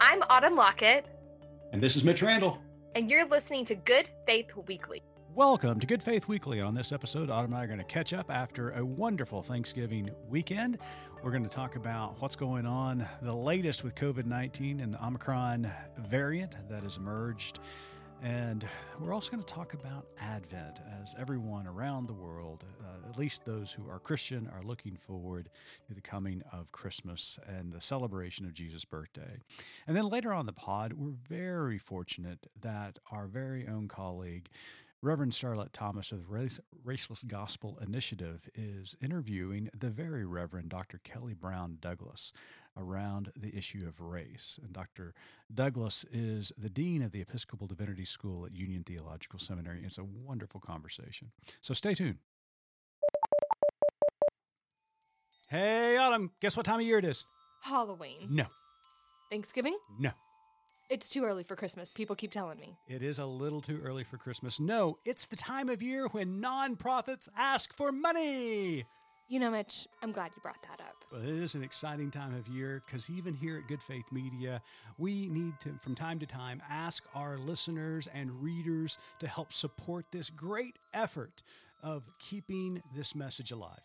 I'm Autumn Lockett, And this is Mitch Randall. and you're listening to Good Faith Weekly. Welcome to Good Faith Weekly. On this episode, Autumn and I are going to catch up after a wonderful Thanksgiving weekend. We're going to talk about what's going on, the latest with COVID 19 and the Omicron variant that has emerged. And we're also going to talk about Advent as everyone around the world, uh, at least those who are Christian, are looking forward to the coming of Christmas and the celebration of Jesus' birthday. And then later on the pod, we're very fortunate that our very own colleague, Reverend Starlette Thomas of the Race, Raceless Gospel Initiative is interviewing the very Reverend Dr. Kelly Brown Douglas around the issue of race. And Dr. Douglas is the Dean of the Episcopal Divinity School at Union Theological Seminary. It's a wonderful conversation. So stay tuned. Hey, Autumn, guess what time of year it is? Halloween. No, Thanksgiving? no. It's too early for Christmas. People keep telling me. It is a little too early for Christmas. No, it's the time of year when nonprofits ask for money. You know, Mitch, I'm glad you brought that up. Well, it is an exciting time of year because even here at Good Faith Media, we need to, from time to time, ask our listeners and readers to help support this great effort of keeping this message alive.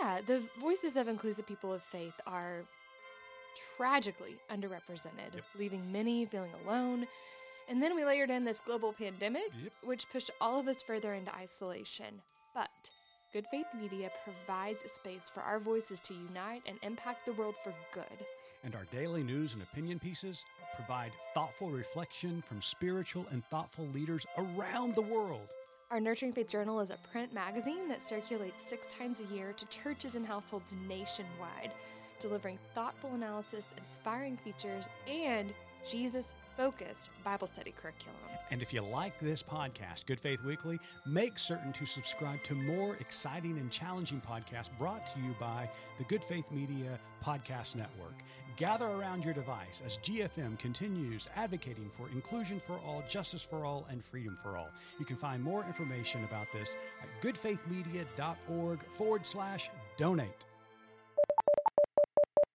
Yeah, the voices of inclusive people of faith are tragically underrepresented, Yep. leaving many feeling alone. And then we layered in this global pandemic, Yep. which pushed all of us further into isolation. But Good Faith Media provides a space for our voices to unite and impact the world for good. And our daily news and opinion pieces provide thoughtful reflection from spiritual and thoughtful leaders around the world. Our Nurturing Faith Journal is a print magazine that circulates six times a year to churches and households nationwide, delivering thoughtful analysis, inspiring features, and Jesus focused Bible study curriculum. And if you like this podcast, Good Faith Weekly, make certain to subscribe to more exciting and challenging podcasts brought to you by the Good Faith Media Podcast Network. Gather around your device as GFM continues advocating for inclusion for all, justice for all, and freedom for all. You can find more information about this at goodfaithmedia.org forward slash donate.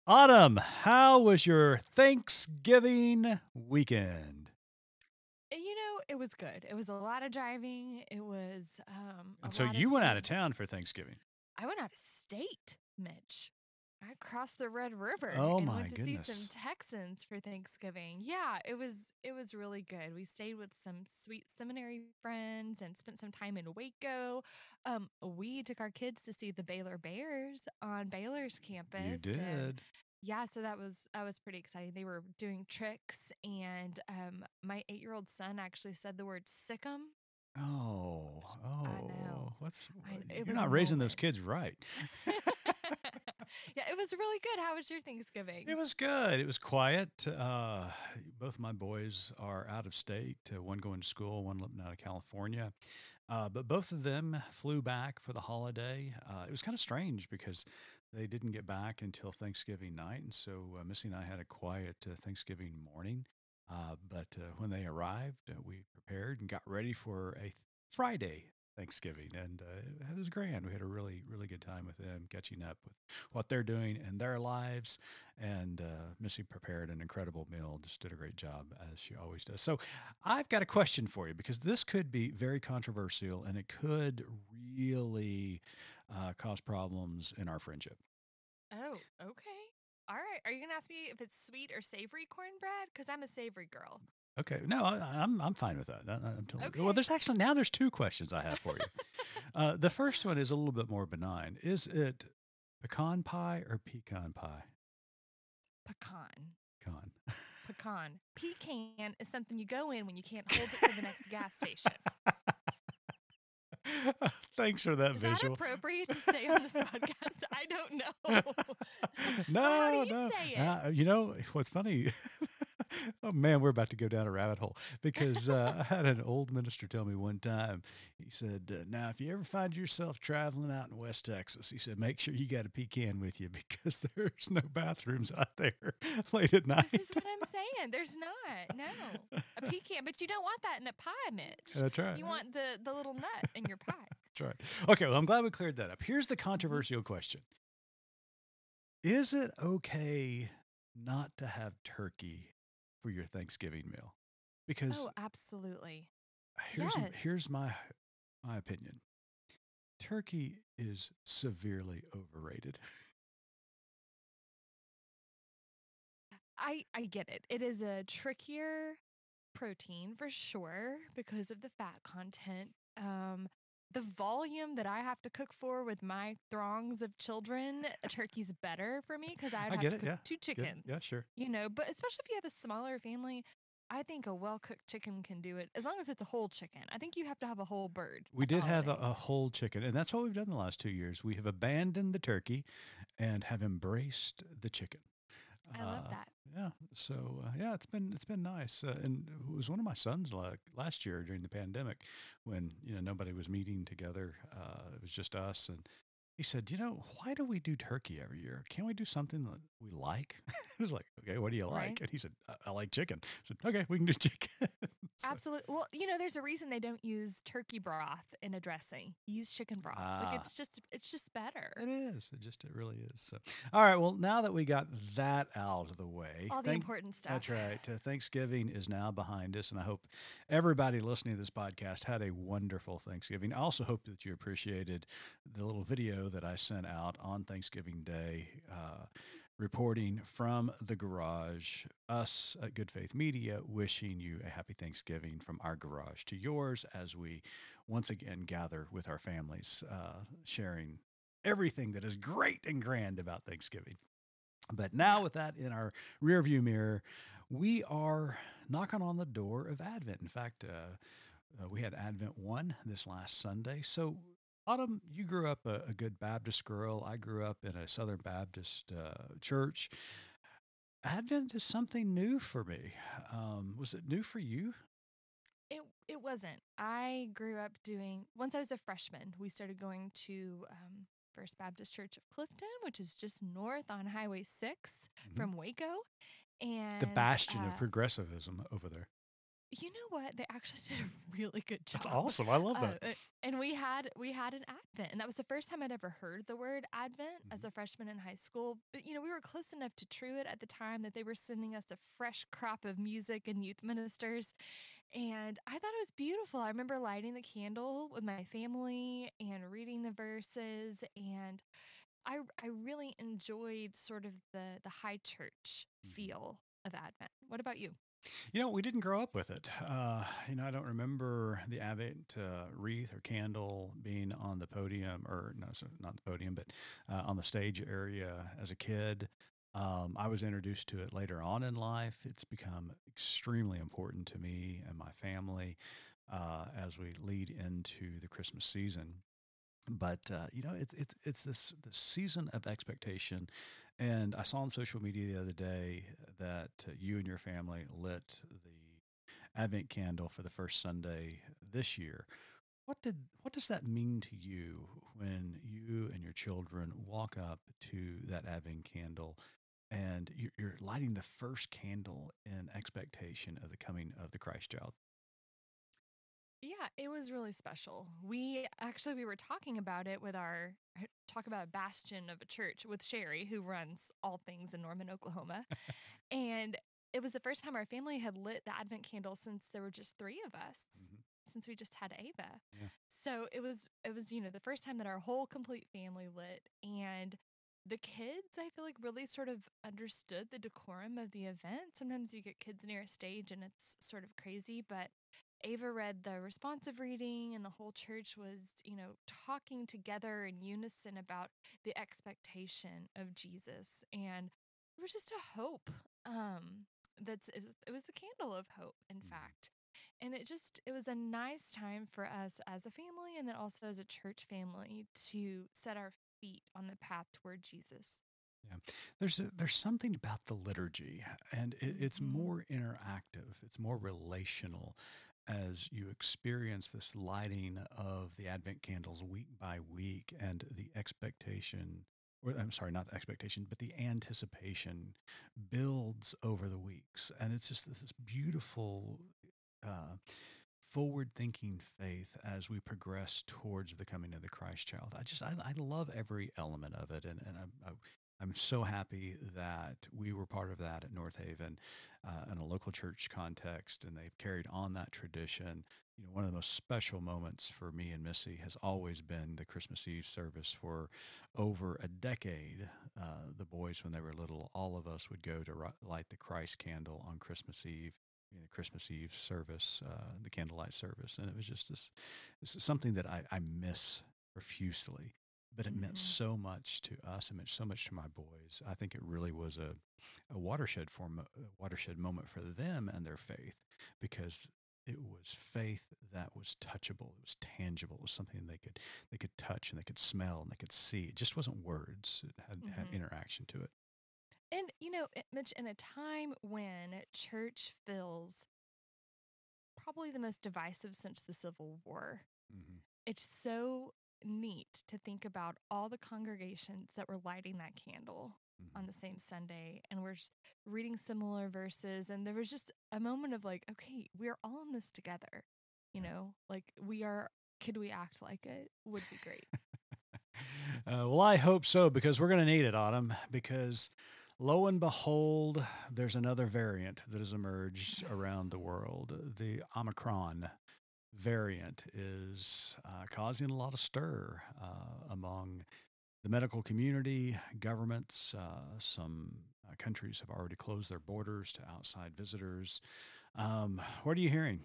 Autumn, how was your Thanksgiving weekend? You know, it was good. It was a lot of driving. It was um And so you went out of town for Thanksgiving. I went out of state, Mitch. I crossed the Red River Oh and went to see some Texans for Thanksgiving. Yeah, it was it was really good. We stayed with some sweet seminary friends and spent some time in Waco. Um, we took our kids to see the Baylor Bears on Baylor's campus. You and did. yeah, so that was that was pretty exciting. They were doing tricks, and um, my eight year old son actually said the word "sickum." Oh, oh, know. what's I- it you're not raising those kids right. yeah, it was really good. How was your Thanksgiving? It was good. It was quiet. Uh, both my boys are out of state. Uh, one going to school, one living out of California. Uh, but both of them flew back for the holiday. Uh, it was kind of strange because they didn't get back until Thanksgiving night, and so uh, Missy and I had a quiet uh, Thanksgiving morning. Uh, but uh, when they arrived, uh, we prepared and got ready for a th- Friday Thanksgiving, and uh, it was grand. We had a really, really good time with them, catching up with what they're doing in their lives. And uh, Missy prepared an incredible meal, just did a great job, as she always does. So, I've got a question for you because this could be very controversial and it could really uh, cause problems in our friendship. oh, okay. All right. Are you gonna ask me if it's sweet or savory cornbread? Because I'm a savory girl. Okay, no, I, I'm I'm fine with that. I, I'm totally Well, there's actually now there's two questions I have for you. uh, the first one is a little bit more benign. Is it pecan pie or pecan pie? Pecan. Pecan. Pecan. Pecan is something you go in when you can't hold it to the next gas station. Thanks for that Is visual. Is that appropriate to say on this podcast? I don't know. no, do you no. Uh, you know what's funny? Oh man, we're about to go down a rabbit hole because uh, I had an old minister tell me one time. He said, uh, "Now, if you ever find yourself traveling out in West Texas, he said, make sure you got a pecan with you because there's no bathrooms out there late at night." This is what I'm saying. There's not. No. A pecan, but you don't want that in a pie, mix. That's right. You want the the little nut in your pie. That's right. Okay, well, I'm glad we cleared that up. Here's the controversial question Is it okay not to have turkey for your Thanksgiving meal because Oh, absolutely. here's yes. here's my my opinion. Turkey is severely overrated. I I get it. It is a trickier protein for sure because of the fat content. Um the volume that I have to cook for with my throngs of children, a turkey's better for me because I'd I have get to it, cook yeah, two chickens. Yeah, sure. You know, but especially if you have a smaller family, I think a well cooked chicken can do it as long as it's a whole chicken. I think you have to have a whole bird. We did have a, a whole chicken, and that's what we've done the last two years. We have abandoned the turkey and have embraced the chicken. I love Uh, that. Yeah. So uh, yeah, it's been it's been nice, uh, and it was one of my sons like last year during the pandemic when you know nobody was meeting together. Uh, it was just us, and he said, "You know, why do we do turkey every year? Can't we do something that we like?" I was like, "Okay, what do you like?" Right. And he said, I, "I like chicken." I said, "Okay, we can do chicken." So, Absolutely. Well, you know, there's a reason they don't use turkey broth in a dressing. Use chicken broth. Ah. Like it's just it's just better. It is. It just it really is. So, all right. Well, now that we got that out of the way, All the thank- important stuff. That's right. Uh, Thanksgiving is now behind us, and I hope everybody listening to this podcast had a wonderful Thanksgiving. I also hope that you appreciated the little video that I sent out on Thanksgiving Day, uh, reporting from the garage. Us at Good Faith Media wishing you a happy Thanksgiving from our garage to yours as we once again gather with our families, uh, sharing everything that is great and grand about Thanksgiving. But now, with that in our rearview mirror, we are knocking on the door of Advent. In fact, uh, uh, we had Advent 1 this last Sunday. So, Autumn, you grew up a, a good Baptist girl. I grew up in a Southern Baptist uh, church. Advent is something new for me. Um, was it new for you? It it wasn't. I grew up doing once I was a freshman, we started going to um, First Baptist Church of Clifton, which is just north on Highway 6 Mhm. from Waco. And The bastion uh, of progressivism over there. You know what? They actually did a really good job. That's awesome. I love Uh, that. uh, and we had we had an Advent, and that was the first time I'd ever heard the word Advent Mm-hmm. as a freshman in high school. But you know, we were close enough to Truett at the time that they were sending us a fresh crop of music and youth ministers, and I thought it was beautiful. I remember lighting the candle with my family and reading the verses, and I I really enjoyed sort of the the high church Mhm. feel of Advent. What about you? You know, we didn't grow up with it. Uh, you know, I don't remember the Advent uh, wreath or candle being on the podium, or no, so not the podium, but uh, on the stage area as a kid. Um, I was introduced to it later on in life. It's become extremely important to me and my family uh, as we lead into the Christmas season. But uh, you know, it's it's it's this this season of expectation, and I saw on social media the other day that uh, you and your family lit the Advent candle for the first Sunday this year. What did what does that mean to you when you and your children walk up to that Advent candle and you're, you're lighting the first candle in expectation of the coming of the Christ child? Yeah, it was really special. We actually we were talking about it with our talk about a bastion of a church with Sherry, who runs all things in Norman, Oklahoma. and it was the first time our family had lit the Advent candle since there were just three of us, Mhm. since we just had Ava. Yeah. So it was it was, you know, the first time that our whole complete family lit and the kids, I feel like, really sort of understood the decorum of the event. Sometimes you get kids near a stage and it's sort of crazy, but Ava read the responsive reading, and the whole church was, you know, talking together in unison about the expectation of Jesus. And it was just a hope. Um, that's it was- the candle of hope, in Mhm. fact. And it just it was a nice time for us as a family and then also as a church family to set our feet on the path toward Jesus. Yeah, there's a, there's something about the liturgy, and it, it's Mhm. more interactive. It's more relational as you experience this lighting of the Advent candles week by week, and the expectation, or I'm sorry, not the expectation, but the anticipation builds over the weeks, and it's just this, beautiful. Uh, forward thinking faith as we progress towards the coming of the Christ child. I just, I, I love every element of it. And, and I, I I'm so happy that we were part of that at North Haven uh, in a local church context, and they've carried on that tradition. You know, one of the most special moments for me and Missy has always been the Christmas Eve service for over a decade. Uh, the boys, when they were little, all of us would go to light the Christ candle on Christmas Eve the Christmas Eve service, uh, the candlelight service, and it was just this, this is something that I, I miss profusely but it meant Mm-hmm. so much to us. It meant so much to my boys. I think it really was a, a watershed form, a watershed moment for them and their faith, because it was faith that was touchable. It was tangible. It was something they could they could touch and they could smell and they could see. It just wasn't words. It had, had Mhm. interaction to it. And you know, it- Mitch, in a time when church feels probably the most divisive since the Civil War, Mm-hmm. it's so neat to think about all the congregations that were lighting that candle Mm-hmm. on the same Sunday and we're reading similar verses. And there was just a moment of like, okay, we're all in this together. You know, like we are, could we act like it? Would be great. Uh, well, I hope so because we're going to need it, Autumn. Because lo and behold, there's another variant that has emerged around the world. The Omicron variant is uh, causing a lot of stir uh, among the medical community, governments. Uh, some uh, countries have already closed their borders to outside visitors. Um, what are you hearing?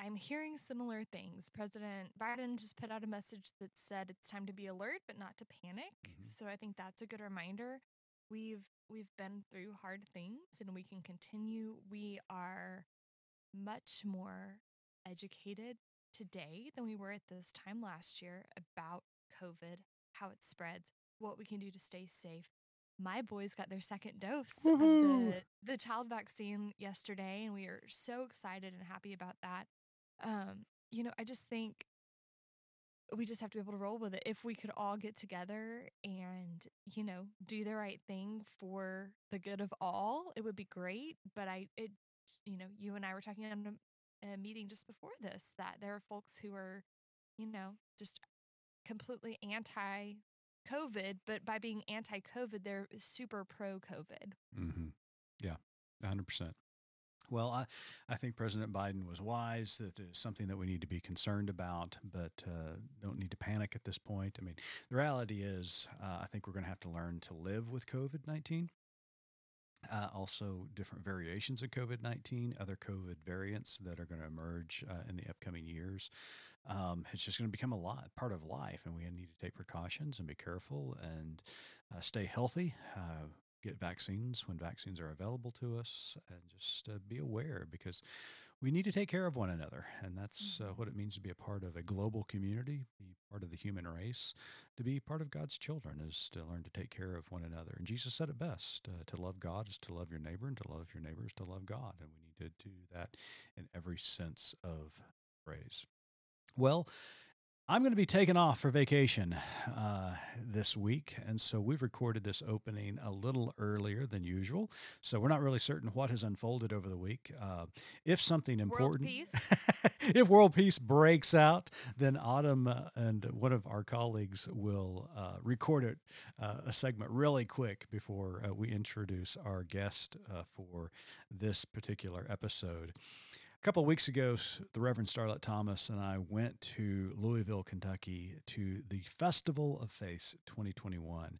I'm hearing similar things. President Biden just put out a message that said it's time to be alert but not to panic. Mhm. So I think that's a good reminder. We've we've been through hard things and we can continue. We are much more educated today than we were at this time last year about COVID, how it spreads, what we can do to stay safe. My boys got their second dose of the, the child vaccine yesterday, and we are so excited and happy about that. Um, you know, I just think we just have to be able to roll with it. If we could all get together and, you know, do the right thing for the good of all, it would be great. But I, it, you know, you and I were talking on a, a meeting just before this that there are folks who are, you know, just completely anti COVID, but by being anti COVID, they're super pro COVID. Mm-hmm. Yeah, 100%. Well, I, I think President Biden was wise. that is something that we need to be concerned about, but uh, don't need to panic at this point. I mean, the reality is, uh, I think we're going to have to learn to live with COVID 19. Uh, also, different variations of COVID 19, other COVID variants that are going to emerge uh, in the upcoming years. Um, it's just going to become a lot, part of life, and we need to take precautions and be careful and uh, stay healthy. Uh, get vaccines when vaccines are available to us, and just uh, be aware because we need to take care of one another, and that's uh, what it means to be a part of a global community, be part of the human race, to be part of God's children is to learn to take care of one another. And Jesus said it best: uh, to love God is to love your neighbor, and to love your neighbor is to love God, and we need to do that in every sense of phrase. Well, I'm going to be taking off for vacation uh, this week. And so we've recorded this opening a little earlier than usual. So we're not really certain what has unfolded over the week. Uh, if something important, peace? if world peace breaks out, then Autumn uh, and one of our colleagues will uh, record it, uh, a segment really quick before uh, we introduce our guest uh, for this particular episode. Couple of weeks ago, the Reverend Starlette Thomas and I went to Louisville, Kentucky to the Festival of Faith 2021.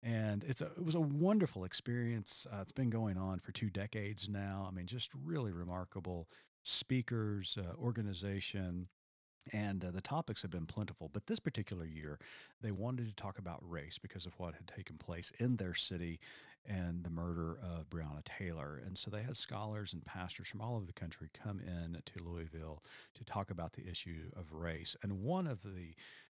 And it's a, it was a wonderful experience. Uh, it's been going on for two decades now. I mean, just really remarkable speakers, uh, organization, and uh, the topics have been plentiful. But this particular year, they wanted to talk about race because of what had taken place in their city and the murder of Breonna Taylor. And so they had scholars and pastors from all over the country come in to Louisville to talk about the issue of race. And one of the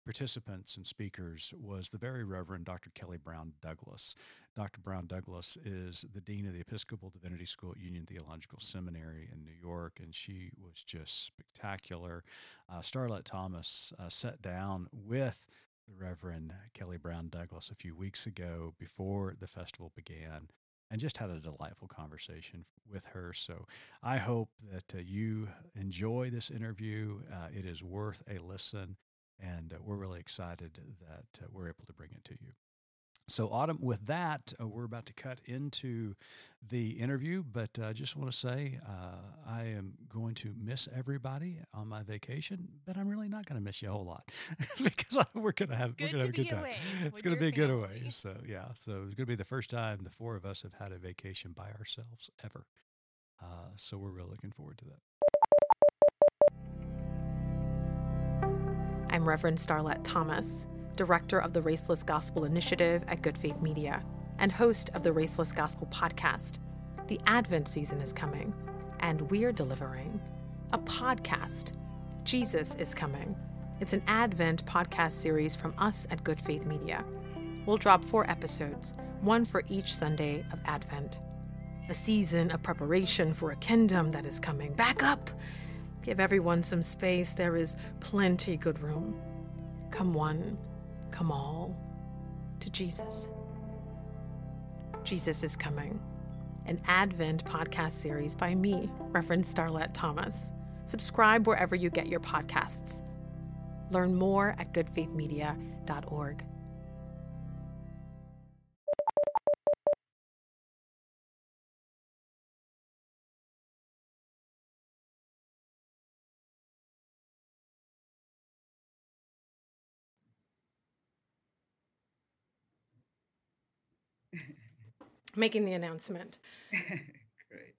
participants and speakers was the very Reverend Dr. Kelly Brown Douglas. Dr. Brown Douglas is the Dean of the Episcopal Divinity School at Union Theological Seminary in New York, and she was just spectacular. Uh, Starlette Thomas uh, sat down with the Reverend Kelly Brown Douglas a few weeks ago before the festival began and just had a delightful conversation with her. So I hope that uh, you enjoy this interview. Uh, it is worth a listen, and uh, we're really excited that uh, we're able to bring it to you. So, Autumn, with that, uh, we're about to cut into the interview, but I uh, just want to say uh, I am going to miss everybody on my vacation, but I'm really not going to miss you a whole lot because we're going to have we're to have a good time. It's going to be a good away. So, yeah, so it's going to be the first time the four of us have had a vacation by ourselves ever. Uh, so, we're really looking forward to that. I'm Reverend Starlette Thomas director of the Raceless Gospel Initiative at Good Faith Media, and host of the Raceless Gospel podcast. The Advent season is coming, and we're delivering a podcast. Jesus is coming. It's an Advent podcast series from us at Good Faith Media. We'll drop four episodes, one for each Sunday of Advent. A season of preparation for a kingdom that is coming. Back up! Give everyone some space. There is plenty good room. Come one, come all to Jesus. Jesus is Coming, an Advent podcast series by me, Reverend Starlette Thomas. Subscribe wherever you get your podcasts. Learn more at goodfaithmedia.org. making the announcement. Great.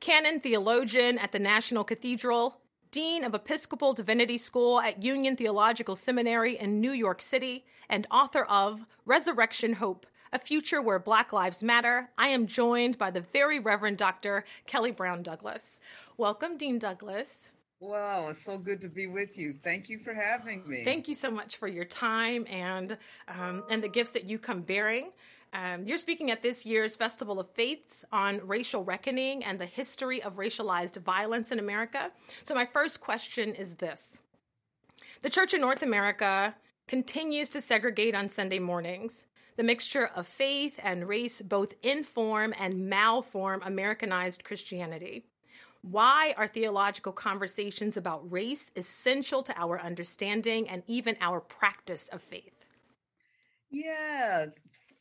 Canon theologian at the National Cathedral, Dean of Episcopal Divinity School at Union Theological Seminary in New York City, and author of Resurrection Hope A Future Where Black Lives Matter, I am joined by the very Reverend Dr. Kelly Brown Douglas. Welcome, Dean Douglas. Wow, it's so good to be with you. Thank you for having me. Thank you so much for your time and um, and the gifts that you come bearing. Um, you're speaking at this year's Festival of Faiths on racial reckoning and the history of racialized violence in America. So, my first question is this The church in North America continues to segregate on Sunday mornings. The mixture of faith and race both inform and malform Americanized Christianity. Why are theological conversations about race essential to our understanding and even our practice of faith? Yeah,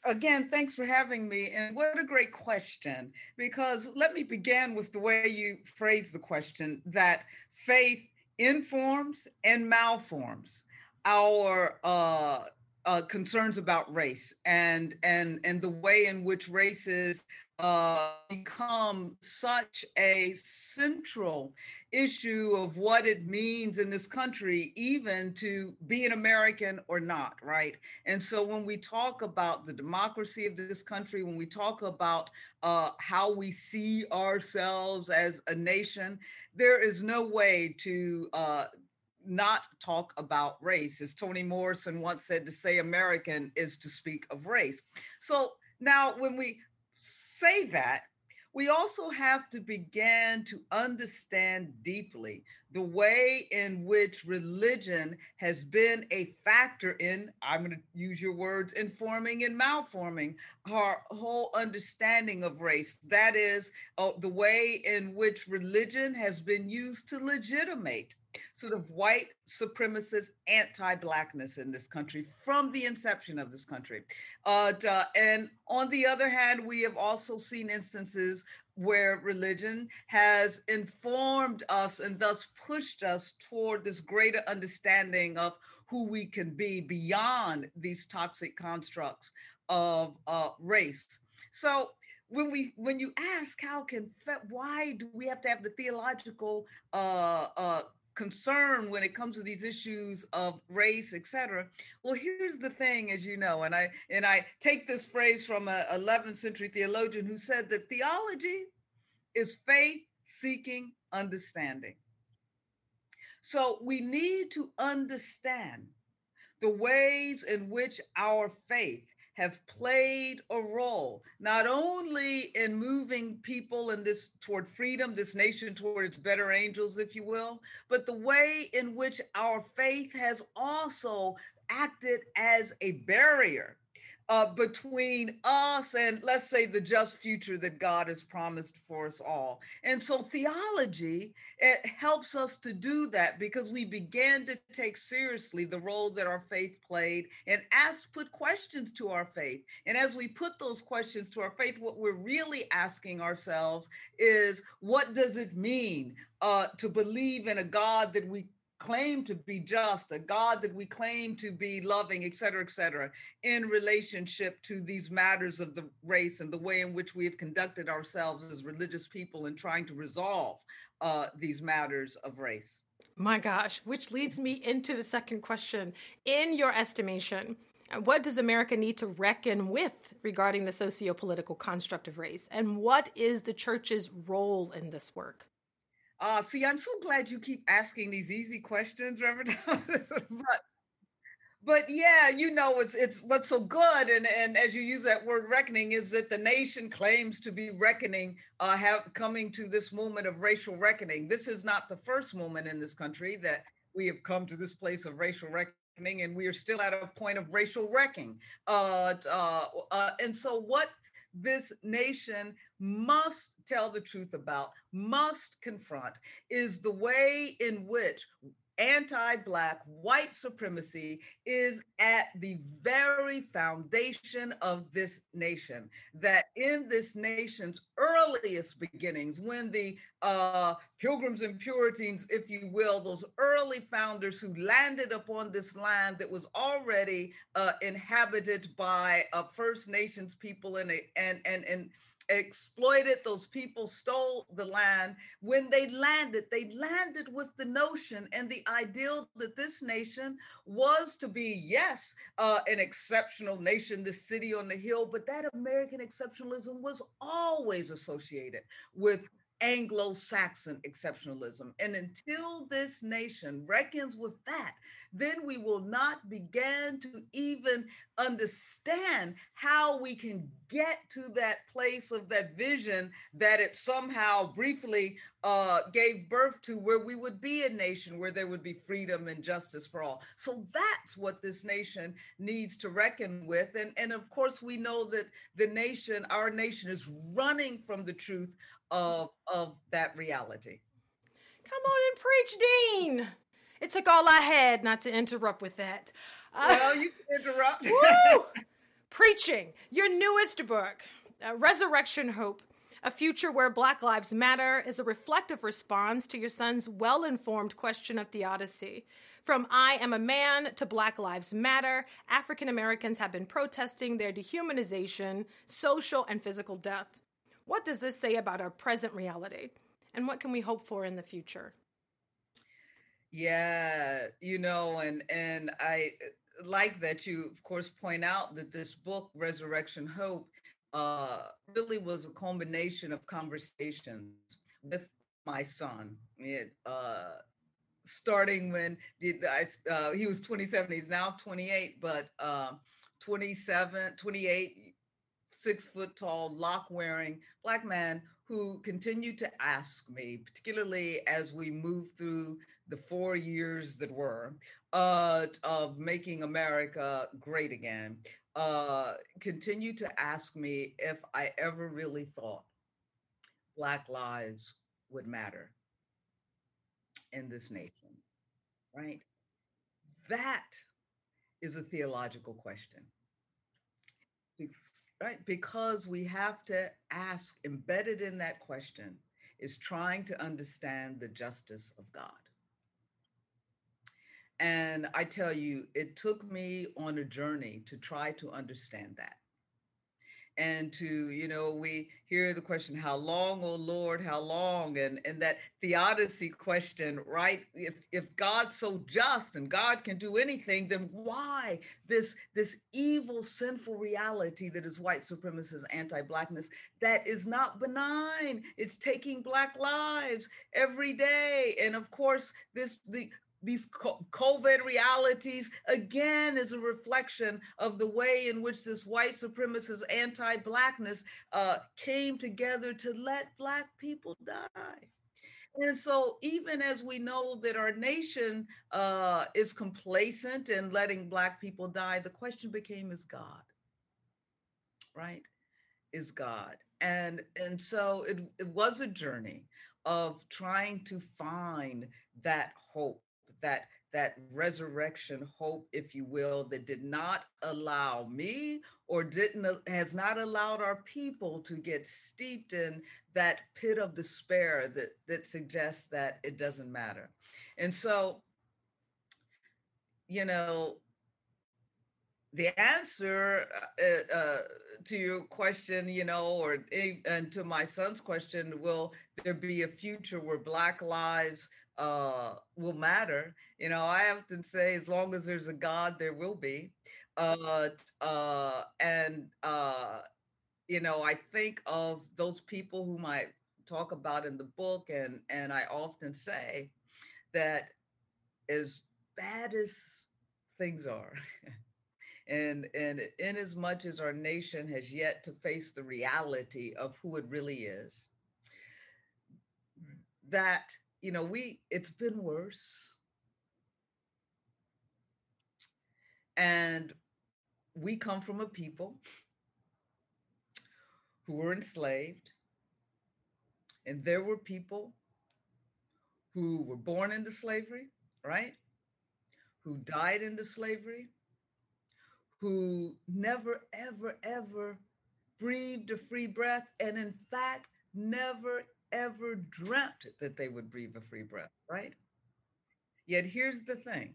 again, thanks for having me. And what a great question, because let me begin with the way you phrase the question that faith informs and malforms our uh, uh, concerns about race and and and the way in which races uh, become such a central issue of what it means in this country, even to be an American or not, right? And so when we talk about the democracy of this country, when we talk about uh, how we see ourselves as a nation, there is no way to uh, not talk about race. As Toni Morrison once said, to say American is to speak of race. So now, when we say that, we also have to begin to understand deeply the way in which religion has been a factor in, I'm going to use your words, informing and malforming our whole understanding of race. That is uh, the way in which religion has been used to legitimate sort of white supremacist anti-blackness in this country from the inception of this country. Uh, and on the other hand, we have also seen instances where religion has informed us and thus pushed us toward this greater understanding of who we can be beyond these toxic constructs of uh, race. So when we when you ask how can why do we have to have the theological uh, uh, concern when it comes to these issues of race, et cetera. Well, here's the thing, as you know, and I and I take this phrase from a 11th century theologian who said that theology is faith seeking understanding. So we need to understand the ways in which our faith have played a role, not only in moving people in this toward freedom, this nation toward its better angels, if you will, but the way in which our faith has also acted as a barrier uh, between us and, let's say, the just future that God has promised for us all. And so theology it helps us to do that because we began to take seriously the role that our faith played and ask, put questions to our faith. And as we put those questions to our faith, what we're really asking ourselves is, what does it mean uh, to believe in a God that we claim to be just, a God that we claim to be loving, et cetera, et cetera, in relationship to these matters of the race and the way in which we have conducted ourselves as religious people in trying to resolve uh, these matters of race. My gosh, which leads me into the second question. In your estimation, what does America need to reckon with regarding the socio political construct of race? And what is the church's role in this work? Uh, see, I'm so glad you keep asking these easy questions, Reverend but, but yeah, you know, it's it's what's so good, and and as you use that word reckoning, is that the nation claims to be reckoning, uh, have coming to this moment of racial reckoning. This is not the first moment in this country that we have come to this place of racial reckoning, and we are still at a point of racial wrecking. Uh, uh, uh and so what this nation must tell the truth about, must confront, is the way in which anti Black white supremacy is at the very foundation of this nation. That in this nation's earliest beginnings, when the uh, pilgrims and Puritans, if you will, those early founders who landed upon this land that was already uh, inhabited by uh, First Nations people and, and, and, and exploited, those people stole the land. When they landed, they landed with the notion and the ideal that this nation was to be, yes, uh, an exceptional nation, the city on the hill, but that American exceptionalism was always associated with Anglo Saxon exceptionalism. And until this nation reckons with that, then we will not begin to even understand how we can get to that place of that vision that it somehow briefly uh, gave birth to, where we would be a nation where there would be freedom and justice for all. So that's what this nation needs to reckon with. And, and of course, we know that the nation, our nation, is running from the truth of of that reality. Come on and preach, Dean. It took all I had not to interrupt with that. Uh, well, you can interrupt. Preaching, your newest book, uh, Resurrection Hope, a future where Black Lives Matter is a reflective response to your son's well informed question of theodicy. From I am a man to Black Lives Matter, African Americans have been protesting their dehumanization, social and physical death. What does this say about our present reality? And what can we hope for in the future? Yeah, you know, and and I uh, like that you of course point out that this book Resurrection Hope uh really was a combination of conversations with my son. It uh starting when the, uh, he was 27 he's now 28 but uh, 27 28 six foot tall, lock wearing black man who continued to ask me, particularly as we moved through the four years that were uh, of making America great again, uh, to ask me if I ever really thought Black lives would matter in this nation, right? That is a theological question right? Because we have to ask, embedded in that question is trying to understand the justice of God. And I tell you, it took me on a journey to try to understand that and to you know we hear the question how long oh lord how long? and and that theodicy question right? If if god's so just and god can do anything then why this this evil sinful reality that is white supremacist anti-blackness that is not benign? It's taking black lives every day. And of course this the these COVID realities again is a reflection of the way in which this white supremacist anti Blackness uh, came together to let Black people die. And so, even as we know that our nation uh, is complacent in letting Black people die, the question became is God? right, is God. And and so it, it was a journey of trying to find that hope, that that resurrection hope, if you will, that did not allow me or didn't has not allowed our people to get steeped in that pit of despair that that suggests that it doesn't matter. And so, you know, the answer uh, uh, to your question, you know, or and to my son's question, will there be a future where Black lives uh, will matter? You know, I often say, as long as there's a God, there will be. Uh, uh, and uh, you know, I think of those people whom I talk about in the book, and and I often say that as bad as things are. and and in as much as our nation has yet to face the reality of who it really is that you know we it's been worse. And we come from a people who were enslaved and there were people who were born into slavery right? Who died into slavery who never, ever, ever breathed a free breath, and in fact, never, ever dreamt that they would breathe a free breath, right? Yet here's the thing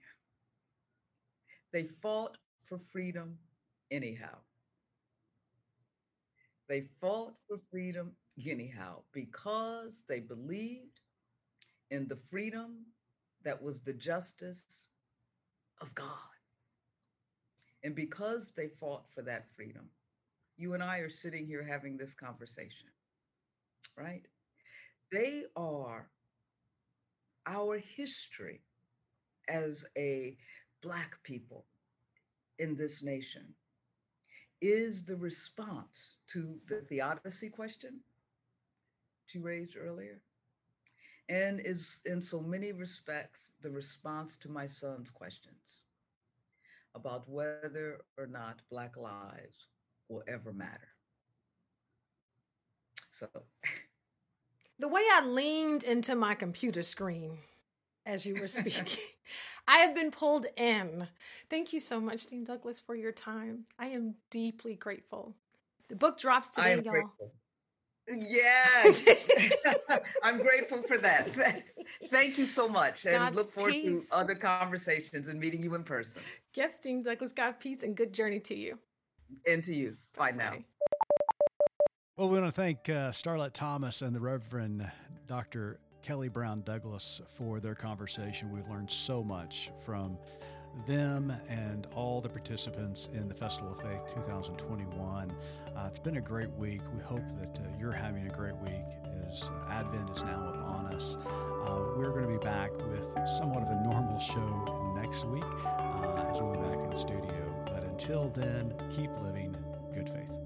they fought for freedom anyhow. They fought for freedom anyhow because they believed in the freedom that was the justice of God. And because they fought for that freedom, you and I are sitting here having this conversation, right? They are our history as a Black people in this nation is the response to the theodicy question you raised earlier and is in so many respects the response to my son's questions about whether or not Black lives will ever matter. So, the way I leaned into my computer screen as you were speaking, I have been pulled in. Thank you so much, Dean Douglas, for your time. I am deeply grateful. The book drops today, y'all. Grateful. Yes, I'm grateful for that. Thank you so much, and God's look forward peace. to other conversations and meeting you in person. Yes, Dean Douglas, God peace and good journey to you. And to you. Bye, Bye. now. Well, we want to thank uh, Starlette Thomas and the Reverend Dr. Kelly Brown Douglas for their conversation. We've learned so much from them and all the participants in the Festival of Faith 2021. Uh, it's been a great week. We hope that uh, you're having a great week as Advent is now upon us. Uh, we're going to be back with somewhat of a normal show next week uh, as we'll be back in studio. But until then, keep living good faith.